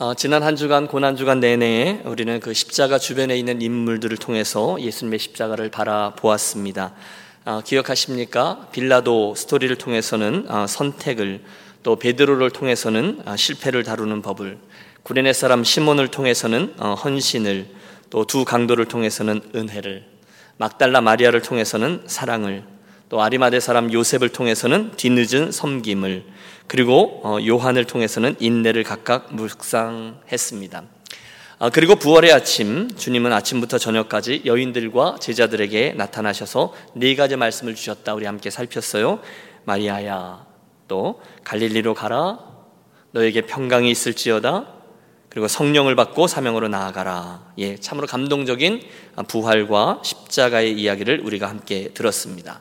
어, 지난 한 주간 고난 주간 내내 우리는 그 십자가 주변에 있는 인물들을 통해서 예수님의 십자가를 바라보았습니다. 어, 기억하십니까? 빌라도 스토리를 통해서는 어, 선택을 또 베드로를 통해서는 어, 실패를 다루는 법을 구레네 사람 시몬을 통해서는 어, 헌신을 또 두 강도를 통해서는 은혜를 막달라 마리아를 통해서는 사랑을 또 아리마대 사람 요셉을 통해서는 뒤늦은 섬김을 그리고 어, 요한을 통해서는 인내를 각각 묵상했습니다. 아, 그리고 부활의 아침 주님은 아침부터 저녁까지 여인들과 제자들에게 나타나셔서 네 가지 말씀을 주셨다. 우리 함께 살폈어요. 마리아야, 또 갈릴리로 가라. 너에게 평강이 있을지어다. 그리고 성령을 받고 사명으로 나아가라. 예, 참으로 감동적인 부활과 십자가의 이야기를 우리가 함께 들었습니다.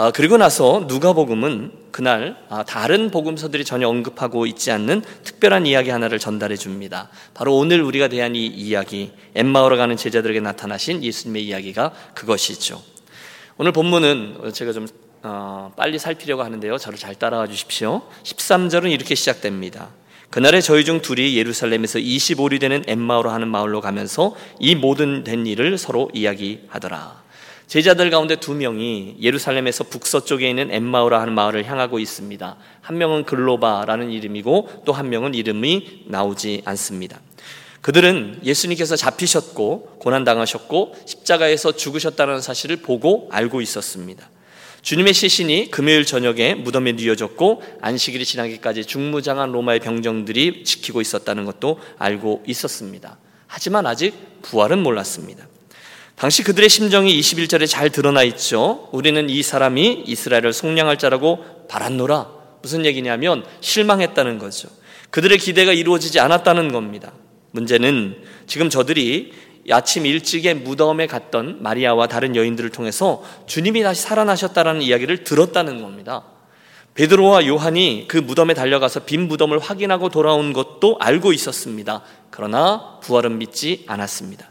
아, 그리고 나서 누가복음은 그날 아, 다른 복음서들이 전혀 언급하고 있지 않는 특별한 이야기 하나를 전달해 줍니다. 바로 오늘 우리가 대한 이 이야기, 엠마오로 가는 제자들에게 나타나신 예수님의 이야기가 그것이죠. 오늘 본문은 제가 좀 어, 빨리 살피려고 하는데요. 저를 잘 따라와 주십시오. 13절은 이렇게 시작됩니다. 그날에 저희 중 둘이 예루살렘에서 25리 되는 엠마오로 하는 마을로 가면서 이 모든 된 일을 서로 이야기하더라. 제자들 가운데 두 명이 예루살렘에서 북서쪽에 있는 엠마오라 하는 마을을 향하고 있습니다. 한 명은 글로바라는 이름이고 또 한 명은 이름이 나오지 않습니다. 그들은 예수님께서 잡히셨고 고난당하셨고 십자가에서 죽으셨다는 사실을 보고 알고 있었습니다. 주님의 시신이 금요일 저녁에 무덤에 뉘어졌고 안식일이 지나기까지 중무장한 로마의 병정들이 지키고 있었다는 것도 알고 있었습니다. 하지만 아직 부활은 몰랐습니다. 당시 그들의 심정이 21절에 잘 드러나 있죠. 우리는 이 사람이 이스라엘을 속량할 자라고 바란노라. 무슨 얘기냐면 실망했다는 거죠. 그들의 기대가 이루어지지 않았다는 겁니다. 문제는 지금 저들이 아침 일찍에 무덤에 갔던 마리아와 다른 여인들을 통해서 주님이 다시 살아나셨다라는 이야기를 들었다는 겁니다. 베드로와 요한이 그 무덤에 달려가서 빈 무덤을 확인하고 돌아온 것도 알고 있었습니다. 그러나 부활은 믿지 않았습니다.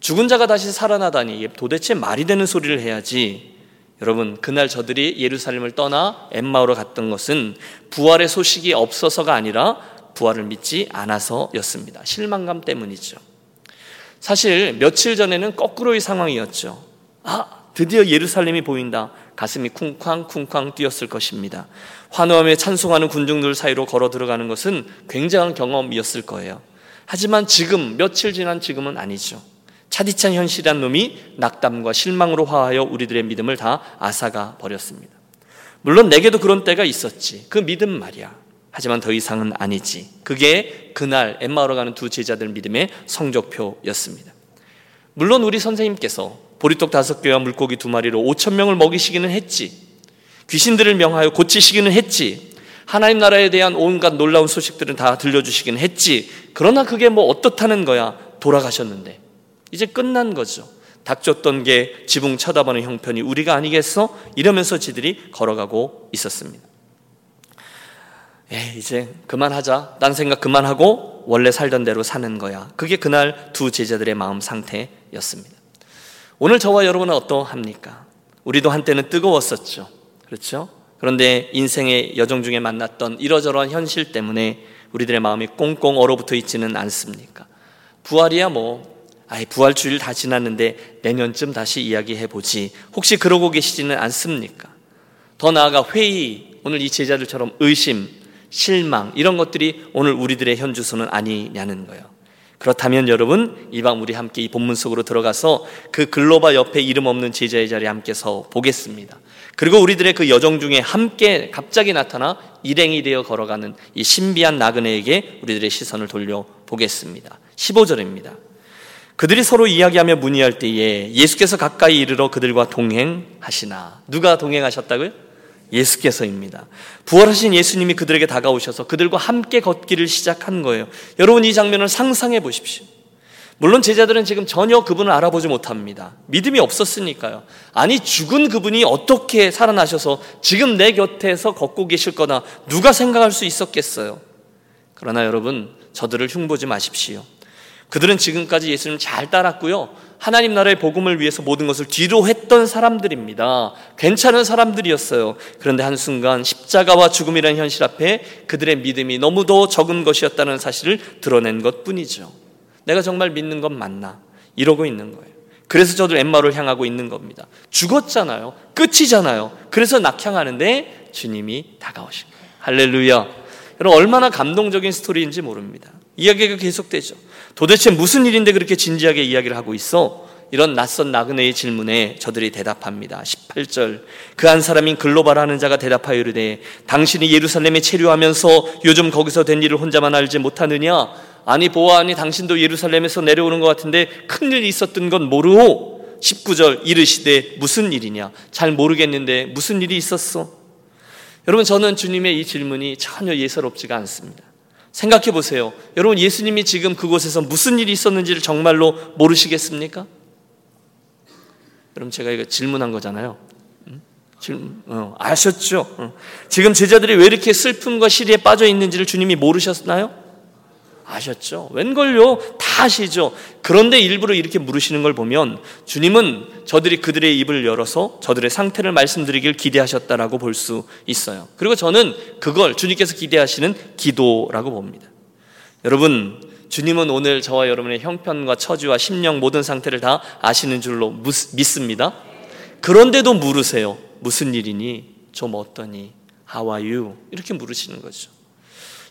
죽은 자가 다시 살아나다니 도대체 말이 되는 소리를 해야지. 여러분, 그날 저들이 예루살렘을 떠나 엠마오로 갔던 것은 부활의 소식이 없어서가 아니라 부활을 믿지 않아서였습니다. 실망감 때문이죠. 사실 며칠 전에는 거꾸로의 상황이었죠. 아, 드디어 예루살렘이 보인다. 가슴이 쿵쾅쿵쾅 뛰었을 것입니다. 환호하며 찬송하는 군중들 사이로 걸어 들어가는 것은 굉장한 경험이었을 거예요. 하지만 지금, 며칠 지난 지금은 아니죠. 차디찬 현실이란 놈이 낙담과 실망으로 화하여 우리들의 믿음을 다 앗아가 버렸습니다. 물론 내게도 그런 때가 있었지. 그 믿음 말이야. 하지만 더 이상은 아니지. 그게 그날 엠마오로 가는 두 제자들 믿음의 성적표였습니다. 물론 우리 선생님께서 보리떡 다섯 개와 물고기 두 마리로 오천 명을 먹이시기는 했지. 귀신들을 명하여 고치시기는 했지. 하나님 나라에 대한 온갖 놀라운 소식들은 다 들려주시긴 했지. 그러나 그게 뭐 어떻다는 거야. 돌아가셨는데. 이제 끝난 거죠. 닥쳤던 게 지붕 쳐다보는 형편이 우리가 아니겠어? 이러면서 지들이 걸어가고 있었습니다. 에 이제 그만하자. 딴 생각 그만하고 원래 살던 대로 사는 거야. 그게 그날 두 제자들의 마음 상태였습니다. 오늘 저와 여러분은 어떠합니까? 우리도 한때는 뜨거웠었죠. 그렇죠? 그런데 인생의 여정 중에 만났던 이러저러한 현실 때문에 우리들의 마음이 꽁꽁 얼어붙어 있지는 않습니까? 부활이야 뭐 아이 부활주일 다 지났는데 내년쯤 다시 이야기해 보지. 혹시 그러고 계시지는 않습니까? 더 나아가 회의, 오늘 이 제자들처럼 의심, 실망 이런 것들이 오늘 우리들의 현주소는 아니냐는 거예요. 그렇다면 여러분 이밤 우리 함께 이 본문 속으로 들어가서 그 글로바 옆에 이름 없는 제자의 자리에 함께 서 보겠습니다. 그리고 우리들의 그 여정 중에 함께 갑자기 나타나 일행이 되어 걸어가는 이 신비한 나그네에게 우리들의 시선을 돌려 보겠습니다. 15절입니다. 그들이 서로 이야기하며 문의할 때에 예수께서 가까이 이르러 그들과 동행하시나. 누가 동행하셨다고요? 예수께서입니다. 부활하신 예수님이 그들에게 다가오셔서 그들과 함께 걷기를 시작한 거예요. 여러분 이 장면을 상상해 보십시오. 물론 제자들은 지금 전혀 그분을 알아보지 못합니다. 믿음이 없었으니까요. 아니, 죽은 그분이 어떻게 살아나셔서 지금 내 곁에서 걷고 계실 거나 누가 생각할 수 있었겠어요. 그러나 여러분, 저들을 흉보지 마십시오. 그들은 지금까지 예수님 잘 따랐고요. 하나님 나라의 복음을 위해서 모든 것을 뒤로 했던 사람들입니다. 괜찮은 사람들이었어요. 그런데 한순간 십자가와 죽음이라는 현실 앞에 그들의 믿음이 너무도 적은 것이었다는 사실을 드러낸 것 뿐이죠. 내가 정말 믿는 건 맞나? 이러고 있는 거예요. 그래서 저들 엠마를 향하고 있는 겁니다. 죽었잖아요. 끝이잖아요. 그래서 낙향하는데 주님이 다가오신 거예요. 할렐루야. 여러분 얼마나 감동적인 스토리인지 모릅니다. 이야기가 계속되죠. 도대체 무슨 일인데 그렇게 진지하게 이야기를 하고 있어? 이런 낯선 나그네의 질문에 저들이 대답합니다. 18절. 그 한 사람인 글로바라 하는 자가 대답하여 이르되 당신이 예루살렘에 체류하면서 요즘 거기서 된 일을 혼자만 알지 못하느냐? 아니 보아하니 당신도 예루살렘에서 내려오는 것 같은데 큰 일이 있었던 건 모르오. 19절 이르시되 무슨 일이냐? 잘 모르겠는데 무슨 일이 있었어? 여러분 저는 주님의 이 질문이 전혀 예사롭지가 않습니다. 생각해 보세요. 여러분 예수님이 지금 그곳에서 무슨 일이 있었는지를 정말로 모르시겠습니까? 여러분 제가 이거 질문한 거잖아요. 질문, 어, 아셨죠? 어. 지금 제자들이 왜 이렇게 슬픔과 시리에 빠져 있는지를 주님이 모르셨나요? 아셨죠? 웬걸요? 다 아시죠? 그런데 일부러 이렇게 물으시는 걸 보면 주님은 저들이 그들의 입을 열어서 저들의 상태를 말씀드리길 기대하셨다라고 볼 수 있어요. 그리고 저는 그걸 주님께서 기대하시는 기도라고 봅니다. 여러분, 주님은 오늘 저와 여러분의 형편과 처지와 심령 모든 상태를 다 아시는 줄로 믿습니다. 그런데도 물으세요. 무슨 일이니? 좀 어떠니? How are you? 이렇게 물으시는 거죠.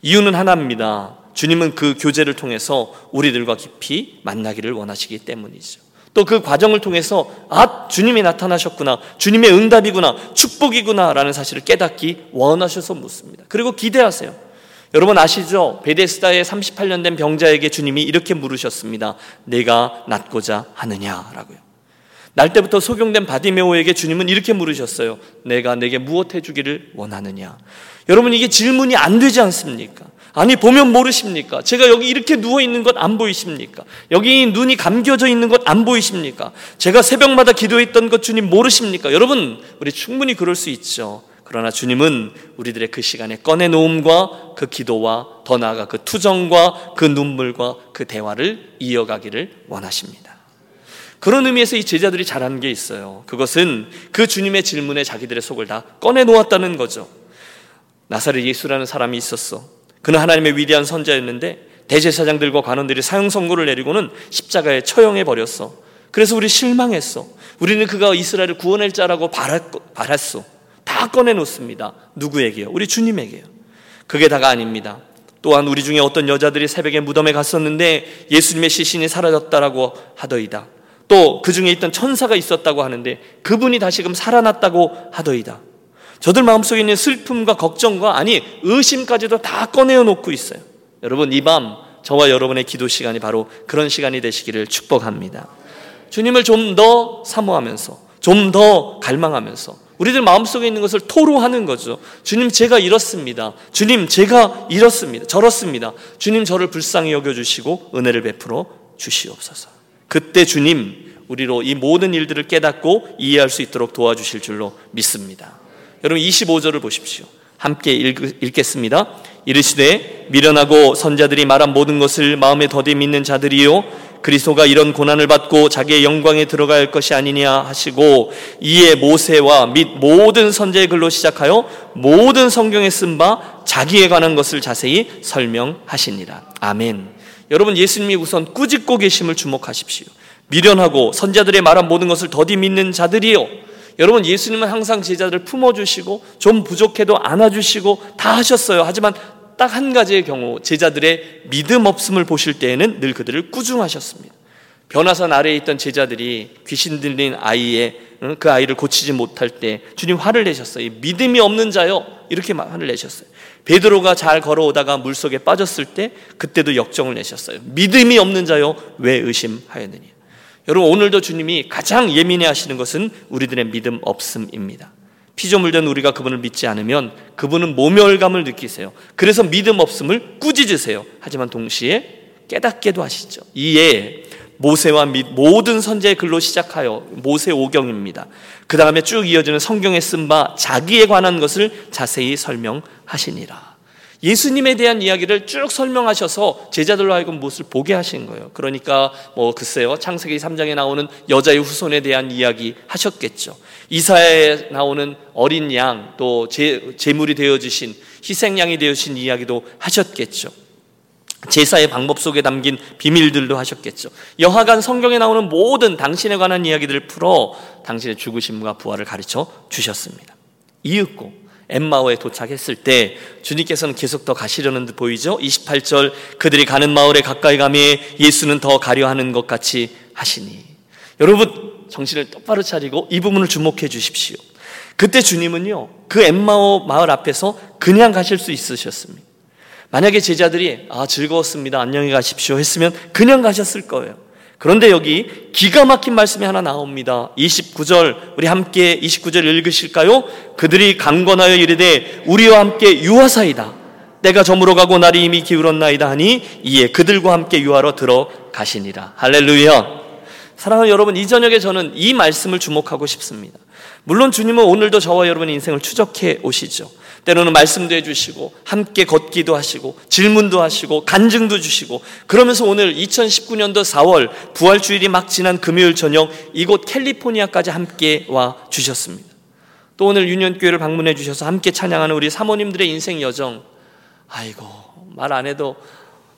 이유는 하나입니다. 주님은 그 교제를 통해서 우리들과 깊이 만나기를 원하시기 때문이죠. 또 그 과정을 통해서 아 주님이 나타나셨구나 주님의 응답이구나 축복이구나라는 사실을 깨닫기 원하셔서 묻습니다. 그리고 기대하세요. 여러분 아시죠? 베데스다의 38년 된 병자에게 주님이 이렇게 물으셨습니다. 내가 낫고자 하느냐라고요. 날 때부터 소경된 바디메오에게 주님은 이렇게 물으셨어요. 내가 내게 무엇 해주기를 원하느냐. 여러분 이게 질문이 안 되지 않습니까? 아니 보면 모르십니까? 제가 여기 이렇게 누워 있는 것 안 보이십니까? 여기 눈이 감겨져 있는 것 안 보이십니까? 제가 새벽마다 기도했던 것 주님 모르십니까? 여러분 우리 충분히 그럴 수 있죠. 그러나 주님은 우리들의 그 시간에 꺼내 놓음과 그 기도와 더 나아가 그 투정과 그 눈물과 그 대화를 이어가기를 원하십니다. 그런 의미에서 이 제자들이 잘한 게 있어요. 그것은 그 주님의 질문에 자기들의 속을 다 꺼내 놓았다는 거죠. 나사렛 예수라는 사람이 있었어. 그는 하나님의 위대한 선자였는데 대제사장들과 관원들이 사형 선고를 내리고는 십자가에 처형해 버렸어. 그래서 우리 실망했어. 우리는 그가 이스라엘을 구원할 자라고 바랐어. 다 꺼내 놓습니다. 누구에게요? 우리 주님에게요. 그게 다가 아닙니다. 또한 우리 중에 어떤 여자들이 새벽에 무덤에 갔었는데 예수님의 시신이 사라졌다라고 하더이다. 또 그 중에 있던 천사가 있었다고 하는데 그분이 다시금 살아났다고 하더이다. 저들 마음속에 있는 슬픔과 걱정과 아니 의심까지도 다 꺼내어 놓고 있어요. 여러분 이 밤 저와 여러분의 기도 시간이 바로 그런 시간이 되시기를 축복합니다. 주님을 좀 더 사모하면서 좀 더 갈망하면서 우리들 마음속에 있는 것을 토로하는 거죠. 주님 제가 이렇습니다. 주님 제가 이렇습니다. 저렇습니다. 주님 저를 불쌍히 여겨 주시고 은혜를 베풀어 주시옵소서. 그때 주님 우리로 이 모든 일들을 깨닫고 이해할 수 있도록 도와주실 줄로 믿습니다. 여러분 25절을 보십시오. 함께 읽, 겠습니다 이르시되 미련하고 선자들이 말한 모든 것을 마음에 더디 믿는 자들이요 그리스도가 이런 고난을 받고 자기의 영광에 들어갈 것이 아니냐 하시고 이에 모세와 및 모든 선제의 글로 시작하여 모든 성경에 쓴 바 자기에 관한 것을 자세히 설명하시니라. 아멘. 여러분 예수님이 우선 꾸짖고 계심을 주목하십시오. 미련하고 선자들의 말한 모든 것을 더디 믿는 자들이요 여러분 예수님은 항상 제자들을 품어주시고 좀 부족해도 안아주시고 다 하셨어요. 하지만 딱 한 가지의 경우 제자들의 믿음 없음을 보실 때에는 늘 그들을 꾸중하셨습니다. 변화산 아래에 있던 제자들이 귀신 들린 아이의 그 아이를 고치지 못할 때 주님 화를 내셨어요. 믿음이 없는 자요 이렇게 화를 내셨어요. 베드로가 잘 걸어오다가 물속에 빠졌을 때 그때도 역정을 내셨어요. 믿음이 없는 자요 왜 의심하였느냐. 여러분 오늘도 주님이 가장 예민해 하시는 것은 우리들의 믿음 없음입니다. 피조물 된 우리가 그분을 믿지 않으면 그분은 모멸감을 느끼세요. 그래서 믿음 없음을 꾸짖으세요. 하지만 동시에 깨닫게도 하시죠. 이에 모세와 및 모든 선제의 글로 시작하여 모세 오경입니다. 그 다음에 쭉 이어지는 성경에 쓴 바 자기에 관한 것을 자세히 설명하시니라. 예수님에 대한 이야기를 쭉 설명하셔서 제자들로 하여금 무엇을 보게 하신 거예요. 그러니까 뭐 글쎄요. 창세기 3장에 나오는 여자의 후손에 대한 이야기 하셨겠죠. 이사에 나오는 어린 양 또 제물이 되어 주신 희생양이 되어 주신 이야기도 하셨겠죠. 제사의 방법 속에 담긴 비밀들도 하셨겠죠. 여하간 성경에 나오는 모든 당신에 관한 이야기들을 풀어 당신의 죽으심과 부활을 가르쳐 주셨습니다. 이윽고 엠마오에 도착했을 때 주님께서는 계속 더 가시려는 듯 보이죠? 28절 그들이 가는 마을에 가까이 가매 예수는 더 가려 하는 것 같이 하시니 여러분 정신을 똑바로 차리고 이 부분을 주목해 주십시오. 그때 주님은요 그 엠마오 마을 앞에서 그냥 가실 수 있으셨습니다. 만약에 제자들이 아 즐거웠습니다 안녕히 가십시오 했으면 그냥 가셨을 거예요. 그런데 여기 기가 막힌 말씀이 하나 나옵니다. 29절 우리 함께 29절 읽으실까요? 그들이 강권하여 이르되 우리와 함께 유하사이다. 때가 저물어 가고 날이 이미 기울었나이다 하니 이에 그들과 함께 유하러 들어가시니라. 할렐루야. 사랑하는 여러분, 이 저녁에 저는 이 말씀을 주목하고 싶습니다. 물론 주님은 오늘도 저와 여러분의 인생을 추적해 오시죠. 때로는 말씀도 해주시고 함께 걷기도 하시고 질문도 하시고 간증도 주시고 그러면서 오늘 2019년도 4월 부활주일이 막 지난 금요일 저녁 이곳 캘리포니아까지 함께 와 주셨습니다. 또 오늘 유년교회를 방문해 주셔서 함께 찬양하는 우리 사모님들의 인생 여정 아이고 말 안 해도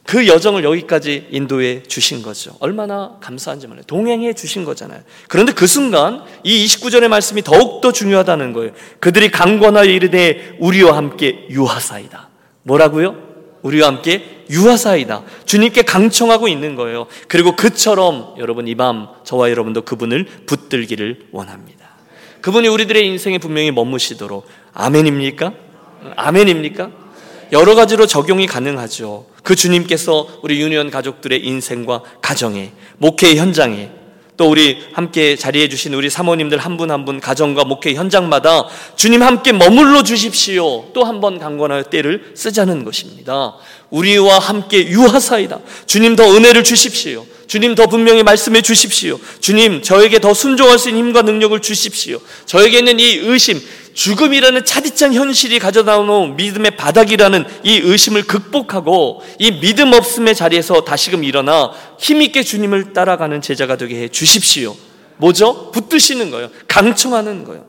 그 여정을 여기까지 인도해 주신 거죠. 얼마나 감사한지 몰라요. 동행해 주신 거잖아요. 그런데 그 순간 이 29절의 말씀이 더욱더 중요하다는 거예요. 그들이 강권하여 이르되 우리와 함께 유하사이다. 뭐라고요? 우리와 함께 유하사이다. 주님께 강청하고 있는 거예요. 그리고 그처럼 여러분 이 밤 저와 여러분도 그분을 붙들기를 원합니다. 그분이 우리들의 인생에 분명히 머무시도록 아멘입니까? 아멘입니까? 여러 가지로 적용이 가능하죠. 그 주님께서 우리 유니온 가족들의 인생과 가정에, 목회 현장에, 또 우리 함께 자리해 주신 우리 사모님들 한 분 한분 가정과 목회 현장마다 주님 함께 머물러 주십시오. 또 한 번 강권하여 때를 쓰자는 것입니다. 우리와 함께 유하사이다. 주님 더 은혜를 주십시오. 주님 더 분명히 말씀해 주십시오. 주님 저에게 더 순종할 수 있는 힘과 능력을 주십시오. 저에게 있는 이 의심, 죽음이라는 차디찬 현실이 가져다 놓은 믿음의 바닥이라는 이 의심을 극복하고 이 믿음 없음의 자리에서 다시금 일어나 힘있게 주님을 따라가는 제자가 되게 해 주십시오. 뭐죠? 붙드시는 거예요. 강청하는 거예요.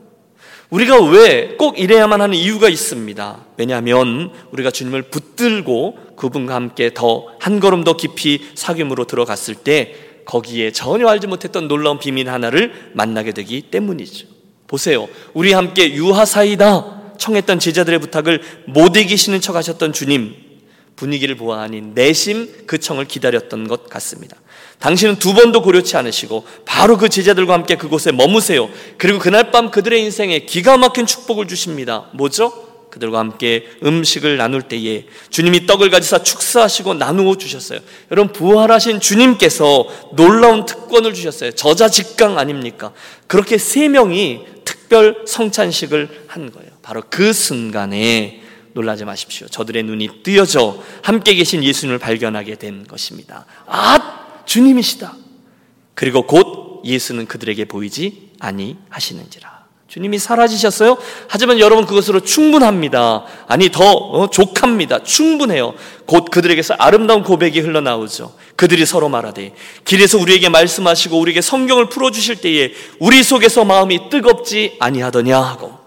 우리가 왜 꼭 이래야만 하는 이유가 있습니다. 왜냐하면 우리가 주님을 붙들고 그분과 함께 더 한 걸음 더 깊이 사귐으로 들어갔을 때 거기에 전혀 알지 못했던 놀라운 비밀 하나를 만나게 되기 때문이죠. 보세요. 우리 함께 유하사이다 청했던 제자들의 부탁을 못 이기시는 척 하셨던 주님 분위기를 보아하니 내심 그 청을 기다렸던 것 같습니다. 당신은 두 번도 고려치 않으시고 바로 그 제자들과 함께 그곳에 머무세요. 그리고 그날 밤 그들의 인생에 기가 막힌 축복을 주십니다. 뭐죠? 그들과 함께 음식을 나눌 때에 주님이 떡을 가지사 축사하시고 나누어 주셨어요. 여러분 부활하신 주님께서 놀라운 특권을 주셨어요. 저자 직강 아닙니까? 그렇게 세 명이 특별 성찬식을 한 거예요. 바로 그 순간에 놀라지 마십시오. 저들의 눈이 뜨여져 함께 계신 예수님을 발견하게 된 것입니다. 아, 주님이시다. 그리고 곧 예수는 그들에게 보이지 아니하시는지라. 주님이 사라지셨어요? 하지만 여러분 그것으로 충분합니다. 아니 더 어, 족합니다. 충분해요. 곧 그들에게서 아름다운 고백이 흘러나오죠. 그들이 서로 말하되 길에서 우리에게 말씀하시고 우리에게 성경을 풀어 주실 때에 우리 속에서 마음이 뜨겁지 아니하더냐 하고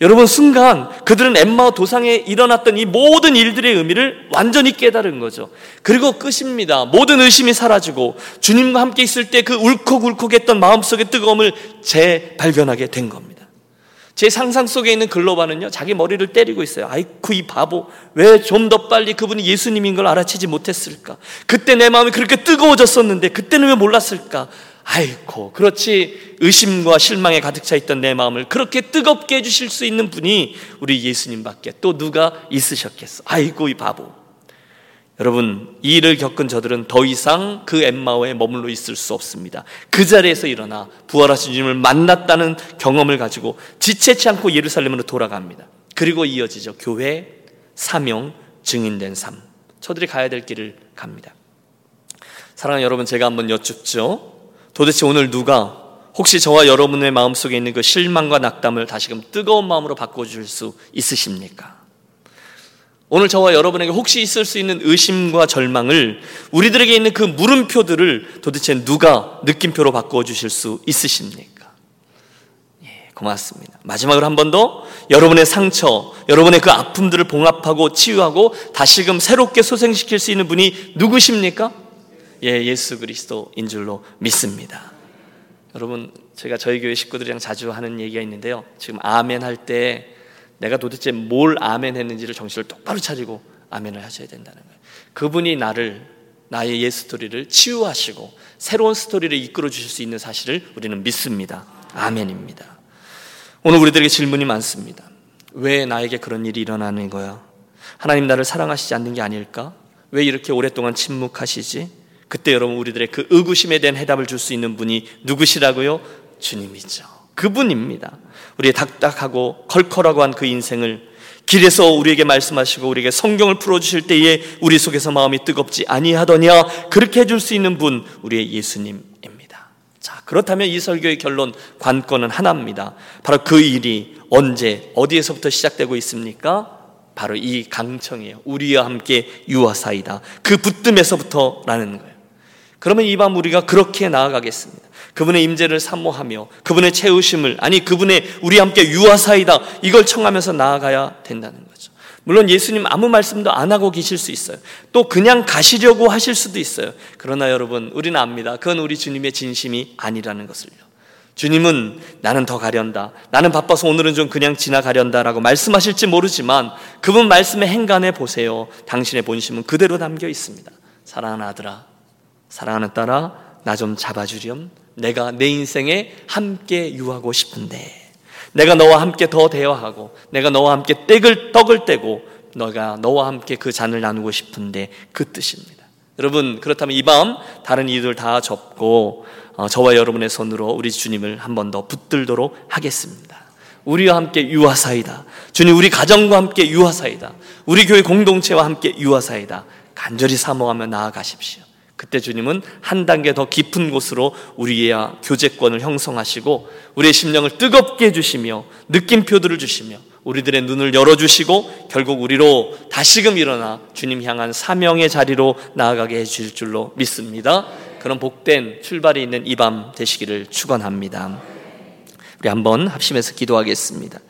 여러분 순간 그들은 엠마 도상에 일어났던 이 모든 일들의 의미를 완전히 깨달은 거죠. 그리고 끝입니다. 모든 의심이 사라지고 주님과 함께 있을 때 그 울컥울컥했던 마음속의 뜨거움을 재발견하게 된 겁니다. 제 상상 속에 있는 글로바는요, 자기 머리를 때리고 있어요. 아이쿠, 이 바보. 왜 좀 더 빨리 그분이 예수님인 걸 알아채지 못했을까? 그때 내 마음이 그렇게 뜨거워졌었는데, 그때는 왜 몰랐을까? 아이고, 그렇지. 의심과 실망에 가득 차 있던 내 마음을 그렇게 뜨겁게 해주실 수 있는 분이 우리 예수님밖에 또 누가 있으셨겠어. 아이고, 이 바보. 여러분, 이 일을 겪은 저들은 더 이상 그 엠마오에 머물러 있을 수 없습니다. 그 자리에서 일어나 부활하신 주님을 만났다는 경험을 가지고 지체치 않고 예루살렘으로 돌아갑니다. 그리고 이어지죠. 교회, 사명, 증인된 삶. 저들이 가야 될 길을 갑니다. 사랑하는 여러분, 제가 한번 여쭙죠. 도대체 오늘 누가 혹시 저와 여러분의 마음속에 있는 그 실망과 낙담을 다시금 뜨거운 마음으로 바꿔줄 수 있으십니까? 오늘 저와 여러분에게 혹시 있을 수 있는 의심과 절망을 우리들에게 있는 그 물음표들을 도대체 누가 느낌표로 바꾸어 주실 수 있으십니까? 예, 고맙습니다. 마지막으로 한 번 더 여러분의 상처, 여러분의 그 아픔들을 봉합하고 치유하고 다시금 새롭게 소생시킬 수 있는 분이 누구십니까? 예, 예수 그리스도인 줄로 믿습니다. 여러분, 제가 저희 교회 식구들이랑 자주 하는 얘기가 있는데요. 지금 아멘 할 때 내가 도대체 뭘 아멘 했는지를 정신을 똑바로 차리고 아멘을 하셔야 된다는 거예요. 그분이 나를 나의 예 스토리를 치유하시고 새로운 스토리를 이끌어 주실 수 있는 사실을 우리는 믿습니다. 아멘입니다. 오늘 우리들에게 질문이 많습니다. 왜 나에게 그런 일이 일어나는 거야? 하나님 나를 사랑하시지 않는 게 아닐까? 왜 이렇게 오랫동안 침묵하시지? 그때 여러분 우리들의 그 의구심에 대한 해답을 줄 수 있는 분이 누구시라고요? 주님이죠. 그분입니다. 우리의 딱딱하고 컬컬하고 한 그 인생을 길에서 우리에게 말씀하시고 우리에게 성경을 풀어주실 때에 우리 속에서 마음이 뜨겁지 아니하더냐 그렇게 해줄 수 있는 분 우리의 예수님입니다. 자 그렇다면 이 설교의 결론 관건은 하나입니다. 바로 그 일이 언제 어디에서부터 시작되고 있습니까? 바로 이 강청이에요. 우리와 함께 유아사이다. 그 붙듦에서부터라는 거예요. 그러면 이밤 우리가 그렇게 나아가겠습니다. 그분의 임재를 사모하며 그분의 채우심을 아니 그분의 우리 함께 유아사이다 이걸 청하면서 나아가야 된다는 거죠. 물론 예수님 아무 말씀도 안 하고 계실 수 있어요. 또 그냥 가시려고 하실 수도 있어요. 그러나 여러분 우리는 압니다. 그건 우리 주님의 진심이 아니라는 것을요. 주님은 나는 더 가련다. 나는 바빠서 오늘은 좀 그냥 지나가련다라고 말씀하실지 모르지만 그분 말씀의 행간에 보세요. 당신의 본심은 그대로 담겨 있습니다. 사랑하는 아들아, 사랑하는 딸아, 나 좀 잡아주렴. 내가 내 인생에 함께 유하고 싶은데 내가 너와 함께 더 대화하고 내가 너와 함께 떡을 떡을 떼고 너가 너와 함께 그 잔을 나누고 싶은데 그 뜻입니다. 여러분 그렇다면 이 밤 다른 이들 다 접고 어, 저와 여러분의 손으로 우리 주님을 한 번 더 붙들도록 하겠습니다. 우리와 함께 유하사이다. 주님 우리 가정과 함께 유하사이다. 우리 교회 공동체와 함께 유하사이다. 간절히 사모하며 나아가십시오. 그때 주님은 한 단계 더 깊은 곳으로 우리의 교제권을 형성하시고 우리의 심령을 뜨겁게 해주시며 느낌표들을 주시며 우리들의 눈을 열어주시고 결국 우리로 다시금 일어나 주님 향한 사명의 자리로 나아가게 해주실 줄로 믿습니다. 그런 복된 출발이 있는 이 밤 되시기를 축원합니다. 우리 한번 합심해서 기도하겠습니다.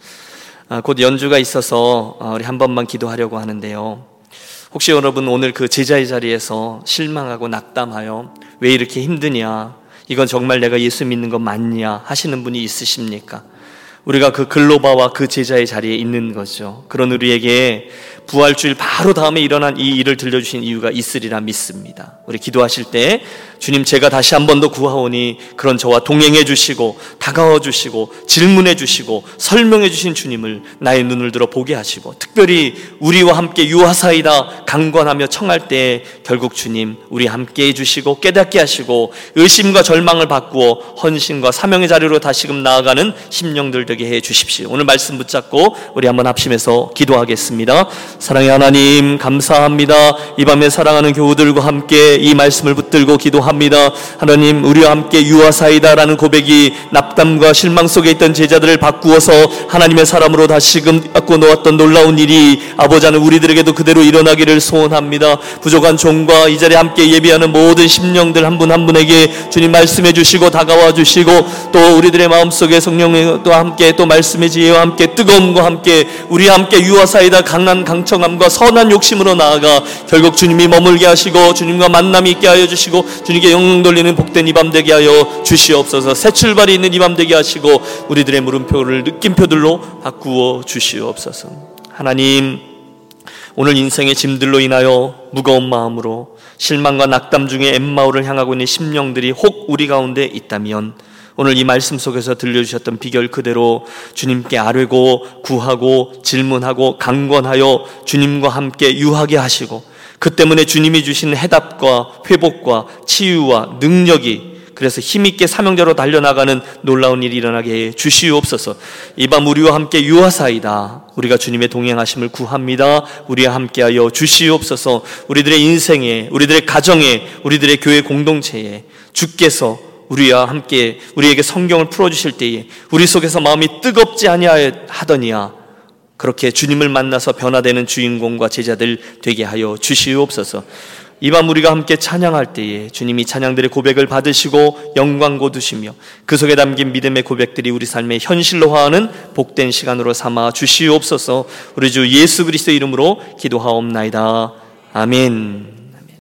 아, 곧 연주가 있어서 아, 우리 한 번만 기도하려고 하는데요. 혹시 여러분 오늘 그 제자의 자리에서 실망하고 낙담하여 왜 이렇게 힘드냐? 이건 정말 내가 예수 믿는 거 맞냐? 하시는 분이 있으십니까? 우리가 그 글로바와 그 제자의 자리에 있는 거죠. 그런 우리에게 부활주일 바로 다음에 일어난 이 일을 들려주신 이유가 있으리라 믿습니다. 우리 기도하실 때 주님 제가 다시 한 번 더 구하오니 그런 저와 동행해 주시고 다가와 주시고 질문해 주시고 설명해 주신 주님을 나의 눈을 들어 보게 하시고 특별히 우리와 함께 유하사이다 강권하며 청할 때 결국 주님 우리 함께 해 주시고 깨닫게 하시고 의심과 절망을 바꾸어 헌신과 사명의 자리로 다시금 나아가는 심령들 되게 해 주십시오. 오늘 말씀 붙잡고 우리 한번 합심해서 기도하겠습니다. 사랑의 하나님 감사합니다. 이 밤에 사랑하는 교우들과 함께 이 말씀을 붙 들고 기도합니다. 하나님 우리와 함께 유아사이다라는 고백이 납담과 실망 속에 있던 제자들을 바꾸어서 하나님의 사람으로 다시금 갖고 놓았던 놀라운 일이 아버지는 우리들에게도 그대로 일어나기를 소원합니다. 부족한 종과 이 자리에 함께 예비하는 모든 심령들 한 분한 한 분에게 주님 말씀해 주시고 다가와 주시고 또 우리들의 마음속에 성령과 함께 또 말씀의 지혜와 함께 뜨거움과 함께 우리와 함께 유아사이다 강난 강 청함과 선한 욕심으로 나아가 결국 주님이 머물게 하시고 주님과 만남이 있게 하여 주시고 주님께 영광 돌리는 복된 이 밤 되게 하여 주시옵소서. 새 출발이 있는 이 밤 되게 하시고 우리들의 물음표를 느낌표들로 바꾸어 주시옵소서. 하나님 오늘 인생의 짐들로 인하여 무거운 마음으로 실망과 낙담 중에 엠마오를 향하고 있는 심령들이 혹 우리 가운데 있다면 오늘 이 말씀 속에서 들려주셨던 비결 그대로 주님께 아뢰고 구하고 질문하고 강권하여 주님과 함께 유하게 하시고 그 때문에 주님이 주신 해답과 회복과 치유와 능력이 그래서 힘있게 사명자로 달려나가는 놀라운 일이 일어나게 해 주시옵소서. 이밤 우리와 함께 유하사이다. 우리가 주님의 동행하심을 구합니다. 우리와 함께하여 주시옵소서. 우리들의 인생에, 우리들의 가정에, 우리들의 교회 공동체에 주께서 우리와 함께 우리에게 성경을 풀어주실 때에 우리 속에서 마음이 뜨겁지 아니하더니야 그렇게 주님을 만나서 변화되는 주인공과 제자들 되게 하여 주시옵소서. 이밤 우리가 함께 찬양할 때에 주님이 찬양들의 고백을 받으시고 영광 거두시며 그 속에 담긴 믿음의 고백들이 우리 삶의 현실로화하는 복된 시간으로 삼아 주시옵소서. 우리 주 예수 그리스도 이름으로 기도하옵나이다. 아멘.